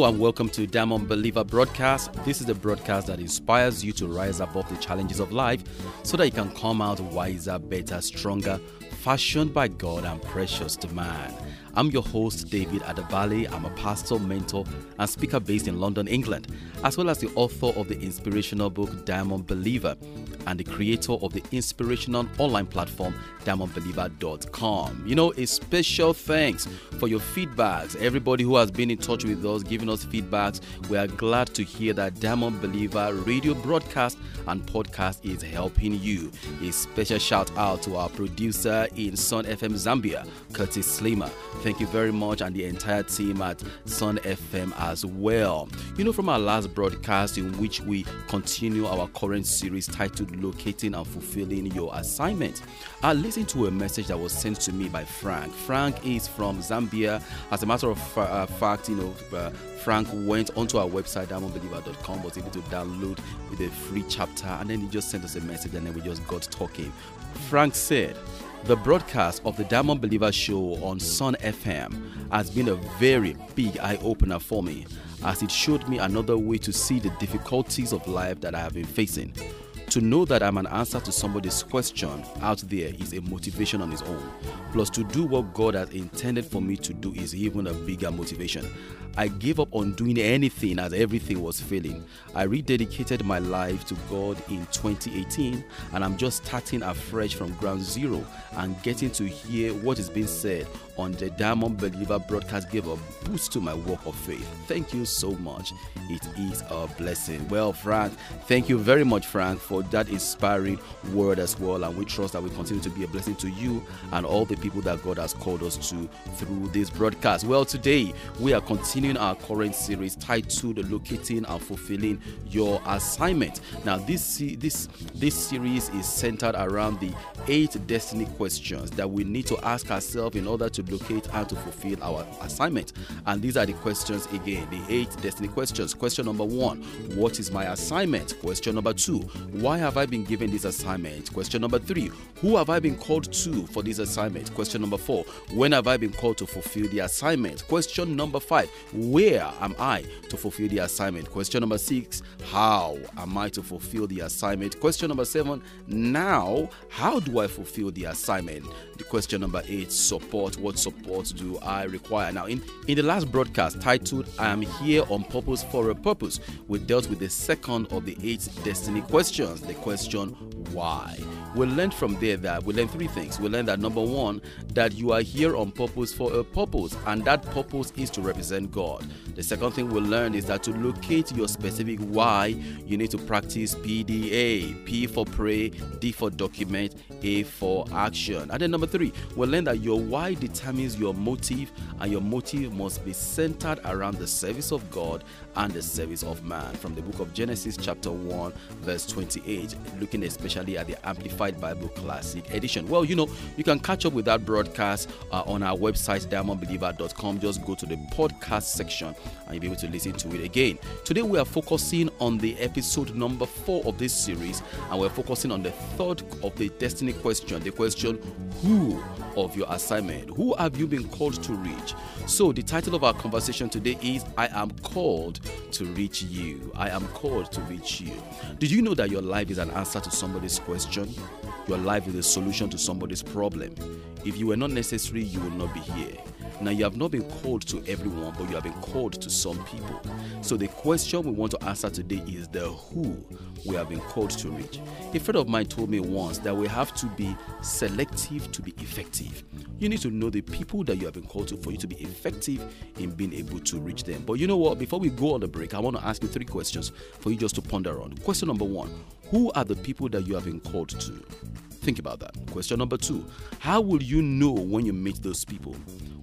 Hello and welcome to Diamond Believer Broadcast. This is the broadcast that inspires you to rise above the challenges of life so that you can come out wiser, better, stronger, fashioned by God and precious to man. I'm your host, David Adabale. I'm a pastor, mentor, and speaker based in London, England, as well as the author of the inspirational book Diamond Believer and the creator of the inspirational online platform diamondbeliever.com. You know, a special thanks for your feedbacks. Everybody who has been in touch with us, giving us feedbacks, we are glad to hear that Diamond Believer radio broadcast and podcast is helping you. A special shout out to our producer in Sun FM Zambia, Curtis Slima. Thank you very much, and the entire team at Sun FM as well. You know, from our last broadcast, in which we continue our current series titled Locating and Fulfilling Your Assignment, I listened to a message that was sent to me by Frank. Frank is from Zambia. As a matter of uh, fact, you know, uh, Frank went onto our website, diamondbeliever.com, was able to download with a free chapter, and then he just sent us a message, and then we just got talking. Frank said, the broadcast of the Diamond Believer show on Sun FM has been a very big eye opener for me as it showed me another way to see the difficulties of life that I have been facing. To know that I'm an answer to somebody's question out there is a motivation on its own. Plus, to do what God has intended for me to do is even a bigger motivation. I gave up on doing anything as everything was failing. I rededicated my life to God in 2018 and I'm just starting afresh from ground zero and getting to hear what is being said on the Diamond Believer broadcast gave a boost to my walk of faith. Thank you so much. It is a blessing. Well, Frank, thank you very much, Frank, for that inspiring word as well. And we trust that we continue to be a blessing to you and all the people that God has called us to through this broadcast. Well, today we are continuing our current series titled Locating and Fulfilling Your Assignment. Now, this this this series is centered around the eight destiny questions that we need to ask ourselves in order to locate and to fulfill our assignment. And these are the questions again, the eight destiny questions. Question number one What is my assignment? Question number two Why have I been given this assignment? Question number three Who have I been called to for this assignment? Question number four When have I been called to fulfill the assignment? Question number five Where am I to fulfill the assignment? Question number six How am I to fulfill the assignment? Question number seven Now, how do I fulfill the assignment? The question number eight Support. What support do I require? Now, in, in the last broadcast titled I am here on purpose for a purpose, we dealt with the second of the eight destiny questions, the question why. We learned from there that we learned three things. We learned that number one, that you are here on purpose for a purpose, and that purpose is to represent God. The second thing we learned is that to locate your specific why, you need to practice PDA P for pray, D for document, A for action. And then number three, we learned that your why determines your motive, and your motive must be centered around the service of God and the service of man. From the book of Genesis, chapter 1, verse 28, looking especially at the Amplified Bible Classic Edition. Well, you know, you can catch up with that broadcast uh, on our website, diamondbeliever.com. Just go to the podcast section and you'll be able to listen to it again. Today, we are focusing on the episode number four of this series, and we're focusing on the third of the destiny question the question, Who of your assignment? Who have you been called to reach? So, the title of our conversation today is I am called to reach you. I am called to reach you. Did you know that your life is an answer to somebody's question? Your life is a solution to somebody's problem. If you were not necessary, you would not be here. Now, you have not been called to everyone, but you have been called to some people. So, the question we want to answer today is the who we have been called to reach. A friend of mine told me once that we have to be selective to be effective. You need to know the people that you have been called to for you to be effective in being able to reach them. But you know what? Before we go on the break, I want to ask you three questions for you just to ponder on. Question number one Who are the people that you have been called to? Think about that. Question number two How will you know when you meet those people?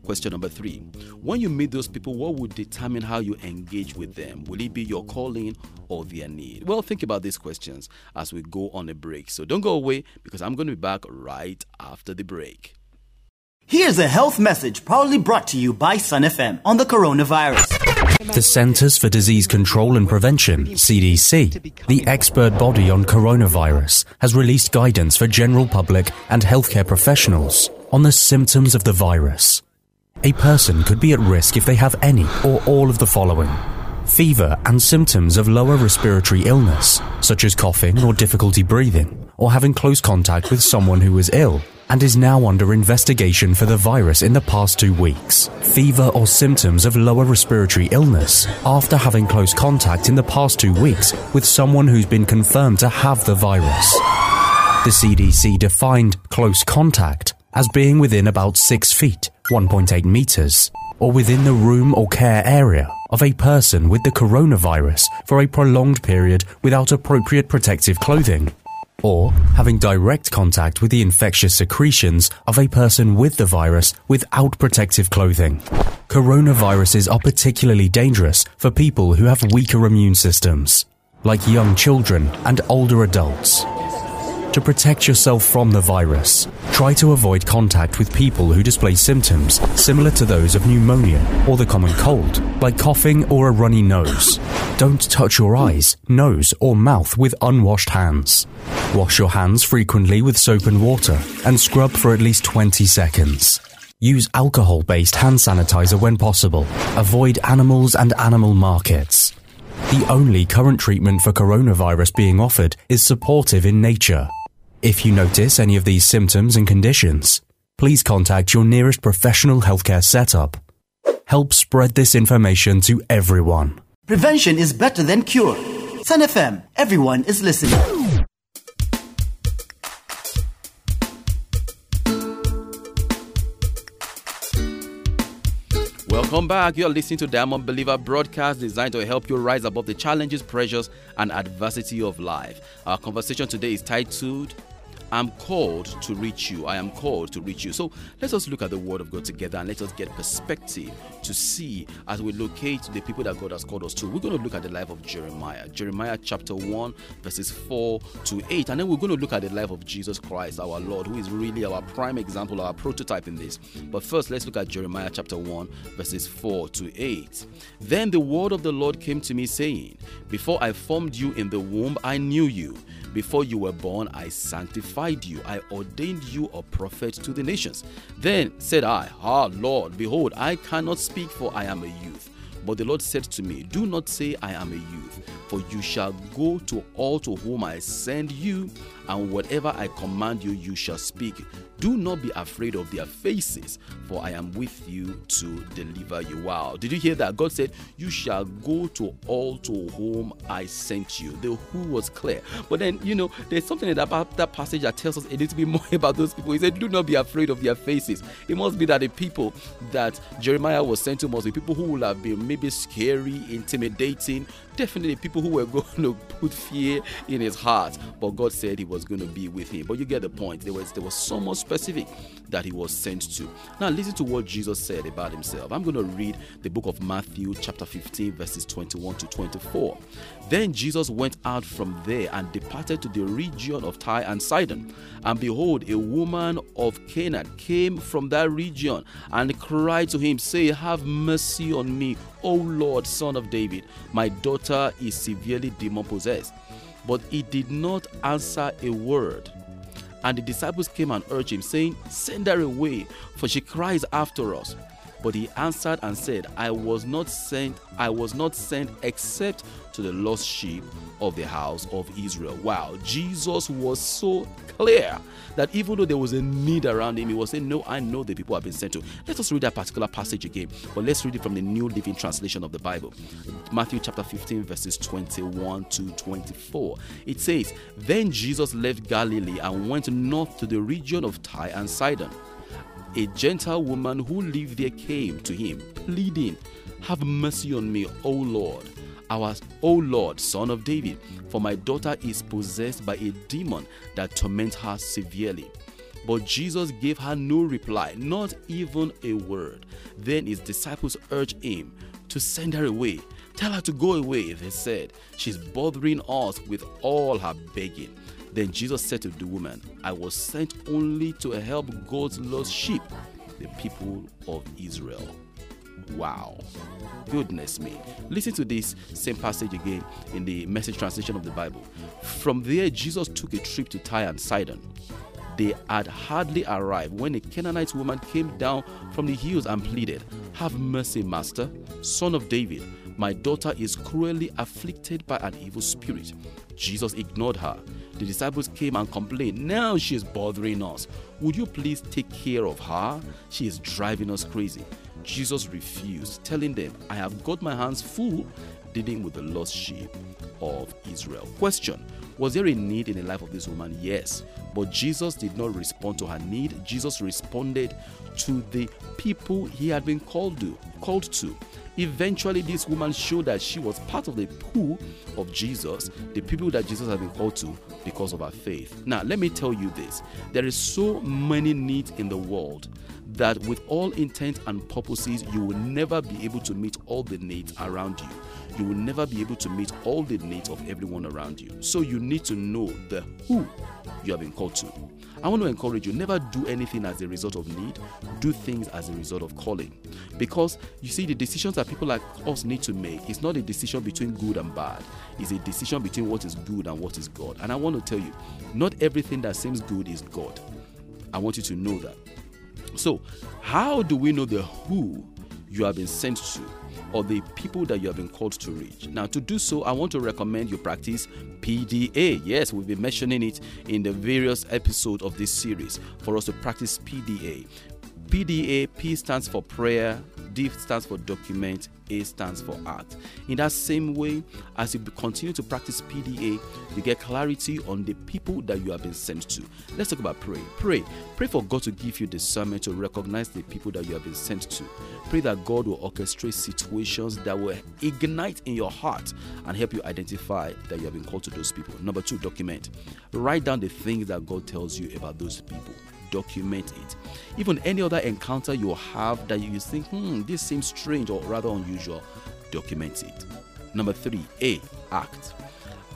Question number three When you meet those people, what will determine how you engage with them? Will it be your calling or their need? Well, think about these questions as we go on a break. So don't go away because I'm going to be back right after the break. Here's a health message proudly brought to you by Sun FM on the coronavirus. The Centers for Disease Control and Prevention, CDC, the expert body on coronavirus, has released guidance for general public and healthcare professionals on the symptoms of the virus. A person could be at risk if they have any or all of the following fever and symptoms of lower respiratory illness, such as coughing or difficulty breathing, or having close contact with someone who is ill and is now under investigation for the virus in the past two weeks. Fever or symptoms of lower respiratory illness after having close contact in the past two weeks with someone who's been confirmed to have the virus. The CDC defined close contact as being within about 6 feet, 1.8 meters, or within the room or care area of a person with the coronavirus for a prolonged period without appropriate protective clothing, or having direct contact with the infectious secretions of a person with the virus without protective clothing. Coronaviruses are particularly dangerous for people who have weaker immune systems, like young children and older adults. To protect yourself from the virus, try to avoid contact with people who display symptoms similar to those of pneumonia or the common cold, like coughing or a runny nose. Don't touch your eyes, nose, or mouth with unwashed hands. Wash your hands frequently with soap and water and scrub for at least 20 seconds. Use alcohol based hand sanitizer when possible. Avoid animals and animal markets. The only current treatment for coronavirus being offered is supportive in nature. If you notice any of these symptoms and conditions, please contact your nearest professional healthcare setup. Help spread this information to everyone. Prevention is better than cure. Sun FM, everyone is listening. Welcome back. You are listening to Diamond Believer broadcast designed to help you rise above the challenges, pressures, and adversity of life. Our conversation today is titled I'm called to reach you. I am called to reach you. So let us look at the Word of God together and let us get perspective to see as we locate the people that God has called us to. We're going to look at the life of Jeremiah, Jeremiah chapter 1, verses 4 to 8. And then we're going to look at the life of Jesus Christ, our Lord, who is really our prime example, our prototype in this. But first, let's look at Jeremiah chapter 1, verses 4 to 8. Then the word of the Lord came to me, saying, Before I formed you in the womb, I knew you. Before you were born, I sanctified you. I ordained you a prophet to the nations. Then said I, Ah, Lord, behold, I cannot speak, for I am a youth. But the Lord said to me, Do not say, I am a youth, for you shall go to all to whom I send you, and whatever I command you, you shall speak. Do not be afraid of their faces, for I am with you to deliver you. Wow. Did you hear that? God said, You shall go to all to whom I sent you. The who was clear. But then, you know, there's something about that passage that tells us a little bit more about those people. He said, Do not be afraid of their faces. It must be that the people that Jeremiah was sent to must be people who will have been maybe scary, intimidating, definitely people who were going to put fear in his heart. But God said he was going to be with him. But you get the point. There was there was so much specific that he was sent to. Now listen to what Jesus said about himself. I'm going to read the book of Matthew chapter 15 verses 21 to 24. Then Jesus went out from there and departed to the region of Tyre and Sidon. And behold, a woman of Canaan came from that region and cried to him, say, Have mercy on me, O Lord, son of David. My daughter is severely demon possessed. But he did not answer a word. And the disciples came and urged him, saying, Send her away, for she cries after us. But he answered and said, I was not sent, I was not sent except to the lost sheep of the house of Israel. Wow, Jesus was so clear that even though there was a need around him, he was saying, No, I know the people I've been sent to. Let us read that particular passage again, but let's read it from the New Living Translation of the Bible. Matthew chapter 15, verses 21 to 24. It says, Then Jesus left Galilee and went north to the region of Tyre and Sidon a Gentile woman who lived there came to him, pleading, Have mercy on me, O Lord, our O Lord, son of David, for my daughter is possessed by a demon that torments her severely. But Jesus gave her no reply, not even a word. Then his disciples urged him to send her away. Tell her to go away, they said. She's bothering us with all her begging. Then Jesus said to the woman, I was sent only to help God's lost sheep, the people of Israel. Wow. Goodness me. Listen to this same passage again in the message translation of the Bible. From there, Jesus took a trip to Tyre and Sidon. They had hardly arrived when a Canaanite woman came down from the hills and pleaded, Have mercy, Master, son of David. My daughter is cruelly afflicted by an evil spirit. Jesus ignored her. The disciples came and complained, Now she is bothering us. Would you please take care of her? She is driving us crazy. Jesus refused, telling them, I have got my hands full dealing with the lost sheep of Israel. Question Was there a need in the life of this woman? Yes. But Jesus did not respond to her need. Jesus responded to the people he had been called to. Called to. Eventually, this woman showed that she was part of the pool of Jesus, the people that Jesus had been called to because of her faith. Now, let me tell you this there is so many needs in the world that, with all intent and purposes, you will never be able to meet all the needs around you. You will never be able to meet all the needs of everyone around you. So, you need to know the who you have been called to. I want to encourage you never do anything as a result of need, do things as a result of calling. Because you see, the decisions that people like us need to make is not a decision between good and bad, it's a decision between what is good and what is God. And I want to tell you, not everything that seems good is God. I want you to know that. So, how do we know the who you have been sent to? or the people that you have been called to reach. Now, to do so, I want to recommend you practice PDA. Yes, we've been mentioning it in the various episodes of this series for us to practice PDA. PDA, P stands for prayer, D stands for document, A stands for art. In that same way, as you continue to practice PDA, you get clarity on the people that you have been sent to. Let's talk about pray. Pray. Pray for God to give you discernment to recognize the people that you have been sent to. Pray that God will orchestrate situations that will ignite in your heart and help you identify that you have been called to those people. Number two, document. Write down the things that God tells you about those people document it. Even any other encounter you have that you think, hmm, this seems strange or rather unusual, document it. Number three, A, act.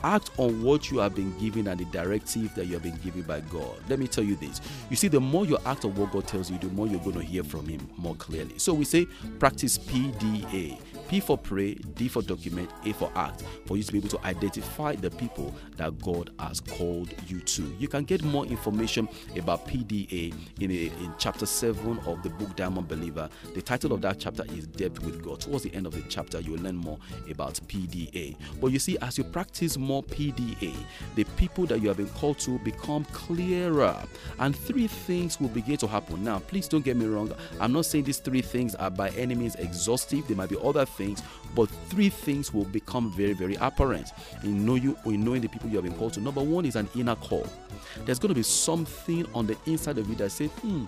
Act on what you have been given and the directive that you have been given by God. Let me tell you this. You see, the more you act on what God tells you, the more you're going to hear from Him more clearly. So we say practice PDA P for pray, D for document, A for act, for you to be able to identify the people that God has called you to. You can get more information about PDA in, a, in chapter 7 of the book Diamond Believer. The title of that chapter is Depth with God. Towards the end of the chapter, you will learn more about PDA. But you see, as you practice more PDA, the people that you have been called to become clearer, and three things will begin to happen. Now, please don't get me wrong. I'm not saying these three things are by any means exhaustive. There might be other things things, but three things will become very, very apparent in, know you, in knowing the people you have been called to. Number one is an inner call. There's going to be something on the inside of you that says, hmm,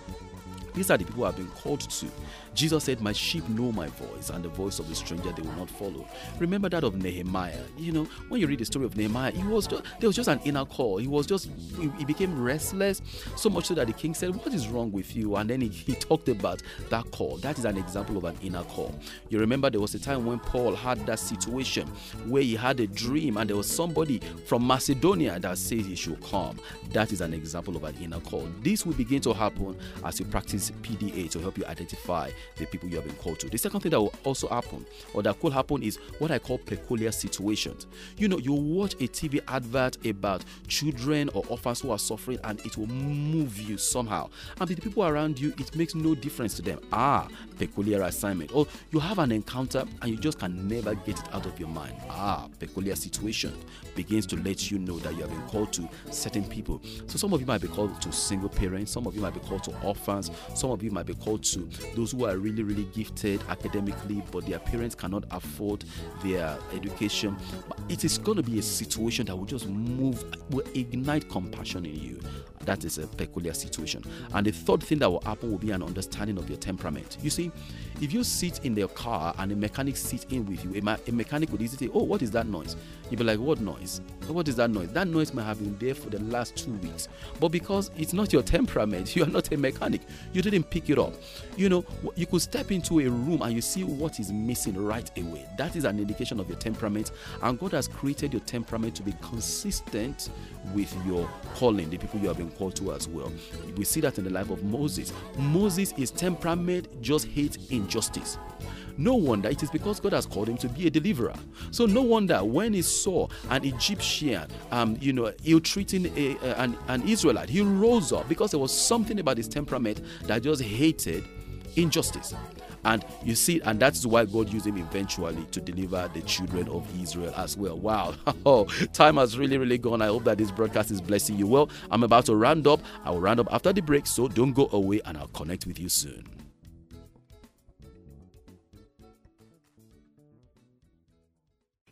these are the people I've been called to. Jesus said, My sheep know my voice, and the voice of the stranger they will not follow. Remember that of Nehemiah. You know, when you read the story of Nehemiah, he was just, there was just an inner call. He was just, he became restless, so much so that the king said, What is wrong with you? And then he, he talked about that call. That is an example of an inner call. You remember there was a time when Paul had that situation where he had a dream, and there was somebody from Macedonia that said he should come. That is an example of an inner call. This will begin to happen as you practice PDA to help you identify the people you have been called to. The second thing that will also happen, or that could happen, is what I call peculiar situations. You know, you watch a TV advert about children or orphans who are suffering, and it will move you somehow. And the people around you, it makes no difference to them. Ah, peculiar assignment. Or you have an encounter and you just can never get it out of your mind. Ah, peculiar situation begins to let you know that you have been called to certain people. So some of you might be called to single parents, some of you might be called to orphans, some of you might be called to those who are really, really gifted academically, but their parents cannot afford their education. But it is going to be a situation that will just move, will ignite compassion in you. That is a peculiar situation. And the third thing that will happen will be an understanding of your temperament. You see, if you sit in their car and a mechanic sits in with you, a, a mechanic would easily say, Oh, what is that noise? You'd be like, What noise? What is that noise? That noise might have been there for the last two weeks. But because it's not your temperament, you are not a mechanic, you didn't pick it up. You know, you could step into a room and you see what is missing right away. That is an indication of your temperament. And God has created your temperament to be consistent with your calling, the people you have been called to as well. We see that in the life of Moses. Moses, his temperament just hates injustice. no wonder it is because God has called him to be a deliverer. So no wonder when he saw an Egyptian, um, you know, ill-treating a, an, an Israelite, he rose up because there was something about his temperament that just hated injustice. And you see, and that's why God used him eventually to deliver the children of Israel as well. Wow. Oh, time has really, really gone. I hope that this broadcast is blessing you well. I'm about to round up. I will round up after the break, so don't go away and I'll connect with you soon.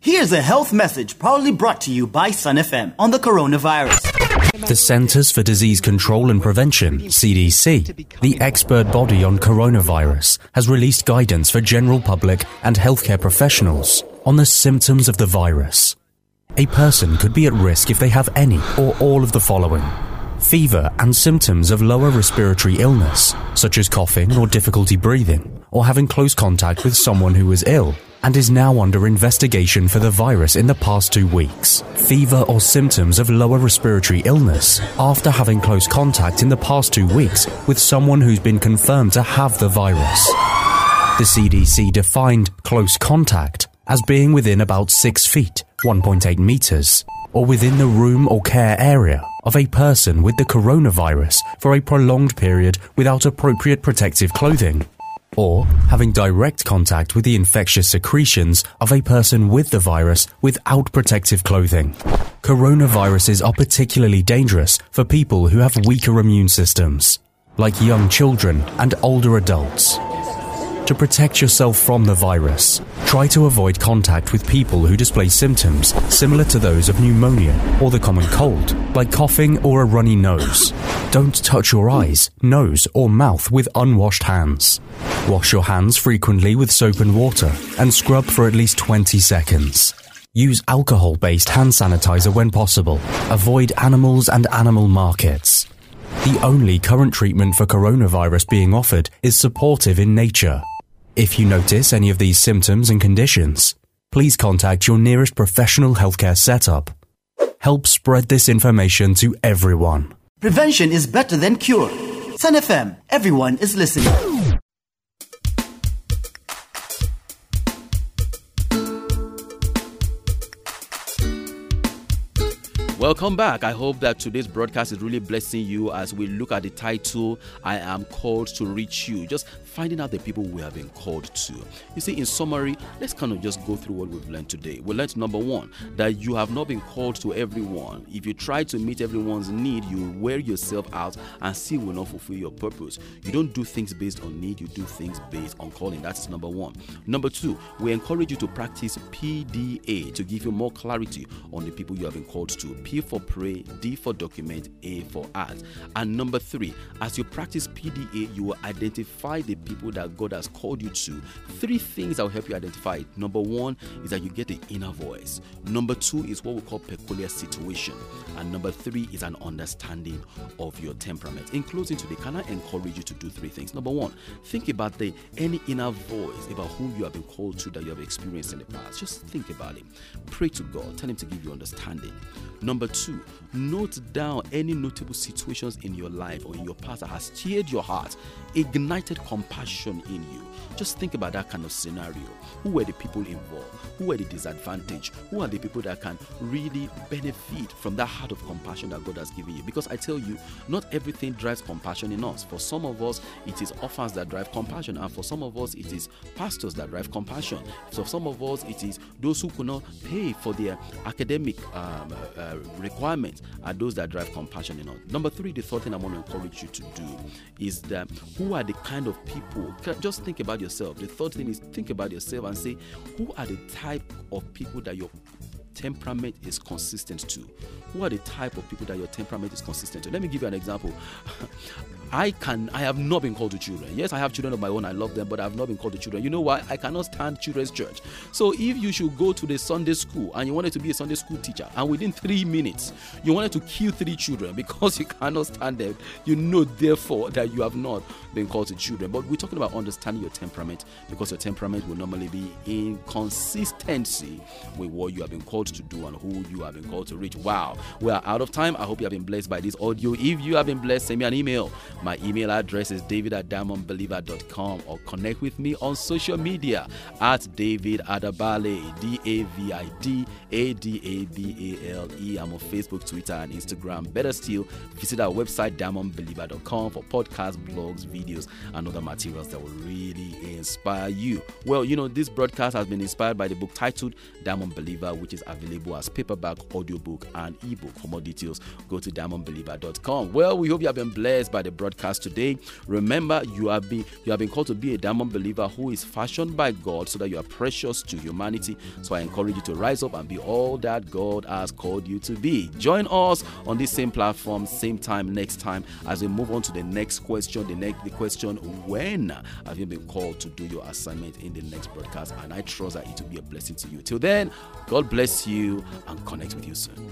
Here's a health message proudly brought to you by Sun FM on the coronavirus. The Centers for Disease Control and Prevention, CDC, the expert body on coronavirus, has released guidance for general public and healthcare professionals on the symptoms of the virus. A person could be at risk if they have any or all of the following fever and symptoms of lower respiratory illness, such as coughing or difficulty breathing, or having close contact with someone who is ill and is now under investigation for the virus in the past two weeks. Fever or symptoms of lower respiratory illness after having close contact in the past two weeks with someone who's been confirmed to have the virus. The CDC defined close contact as being within about 6 feet, 1.8 meters, or within the room or care area of a person with the coronavirus for a prolonged period without appropriate protective clothing or having direct contact with the infectious secretions of a person with the virus without protective clothing. Coronaviruses are particularly dangerous for people who have weaker immune systems, like young children and older adults. To protect yourself from the virus, try to avoid contact with people who display symptoms similar to those of pneumonia or the common cold, like coughing or a runny nose. Don't touch your eyes, nose, or mouth with unwashed hands. Wash your hands frequently with soap and water and scrub for at least 20 seconds. Use alcohol based hand sanitizer when possible. Avoid animals and animal markets. The only current treatment for coronavirus being offered is supportive in nature. If you notice any of these symptoms and conditions, please contact your nearest professional healthcare setup. Help spread this information to everyone. Prevention is better than cure. Sun FM, everyone is listening. Welcome back. I hope that today's broadcast is really blessing you as we look at the title I am called to reach you. Just finding out the people we have been called to. You see, in summary, let's kind of just go through what we've learned today. We learned number one, that you have not been called to everyone. If you try to meet everyone's need, you wear yourself out and still will not fulfill your purpose. You don't do things based on need, you do things based on calling. That's number one. Number two, we encourage you to practice PDA to give you more clarity on the people you have been called to. P for pray, D for document, A for act. And number three, as you practice PDA, you will identify the people that God has called you to. Three things that will help you identify it. Number one is that you get the inner voice. Number two is what we call peculiar situation. And number three is an understanding of your temperament. In closing today, can I encourage you to do three things? Number one, think about the any inner voice about whom you have been called to that you have experienced in the past. Just think about it. Pray to God. Tell Him to give you understanding. Number two, note down any notable situations in your life or in your past that has stirred your heart, ignited compassion in you. Just think about that kind of scenario. Who were the people involved? Who were the disadvantaged? Who are the people that can really benefit from that heart of compassion that God has given you? Because I tell you, not everything drives compassion in us. For some of us, it is orphans that drive compassion, and for some of us, it is pastors that drive compassion. So, for some of us, it is those who could not pay for their academic um, uh, requirements are those that drive compassion in us. Number three, the third thing I want to encourage you to do is that who are the kind of people? Just think about yourself. The third thing is think about yourself and say, who are the type of people that your temperament is consistent to? Who are the type of people that your temperament is consistent to? Let me give you an example. I can I have not been called to children. Yes, I have children of my own, I love them, but I have not been called to children. You know why? I cannot stand children's church. So if you should go to the Sunday school and you wanted to be a Sunday school teacher, and within three minutes you wanted to kill three children because you cannot stand them, you know therefore that you have not been called to children. But we're talking about understanding your temperament because your temperament will normally be in consistency with what you have been called to do and who you have been called to reach. Wow, we are out of time. I hope you have been blessed by this audio. If you have been blessed, send me an email My email address is david at diamondbeliever.com or connect with me on social media at David Adabale, D A V I D A D A B A L E. I'm on Facebook, Twitter, and Instagram. Better still, visit our website, diamondbeliever.com, for podcasts, blogs, videos, and other materials that will really inspire you. Well, you know, this broadcast has been inspired by the book titled Diamond Believer, which is available as paperback, audiobook, and ebook. For more details, go to diamondbeliever.com. Well, we hope you have been blessed by the broadcast today. Remember, you have been you have been called to be a diamond believer who is fashioned by God so that you are precious to humanity. So I encourage you to rise up and be all that God has called you to be. Join us on this same platform, same time next time as we move on to the next question. The next the question: When have you been called to do your assignment in the next broadcast? And I trust that it will be a blessing to you. Till then, God bless you and connect with you soon.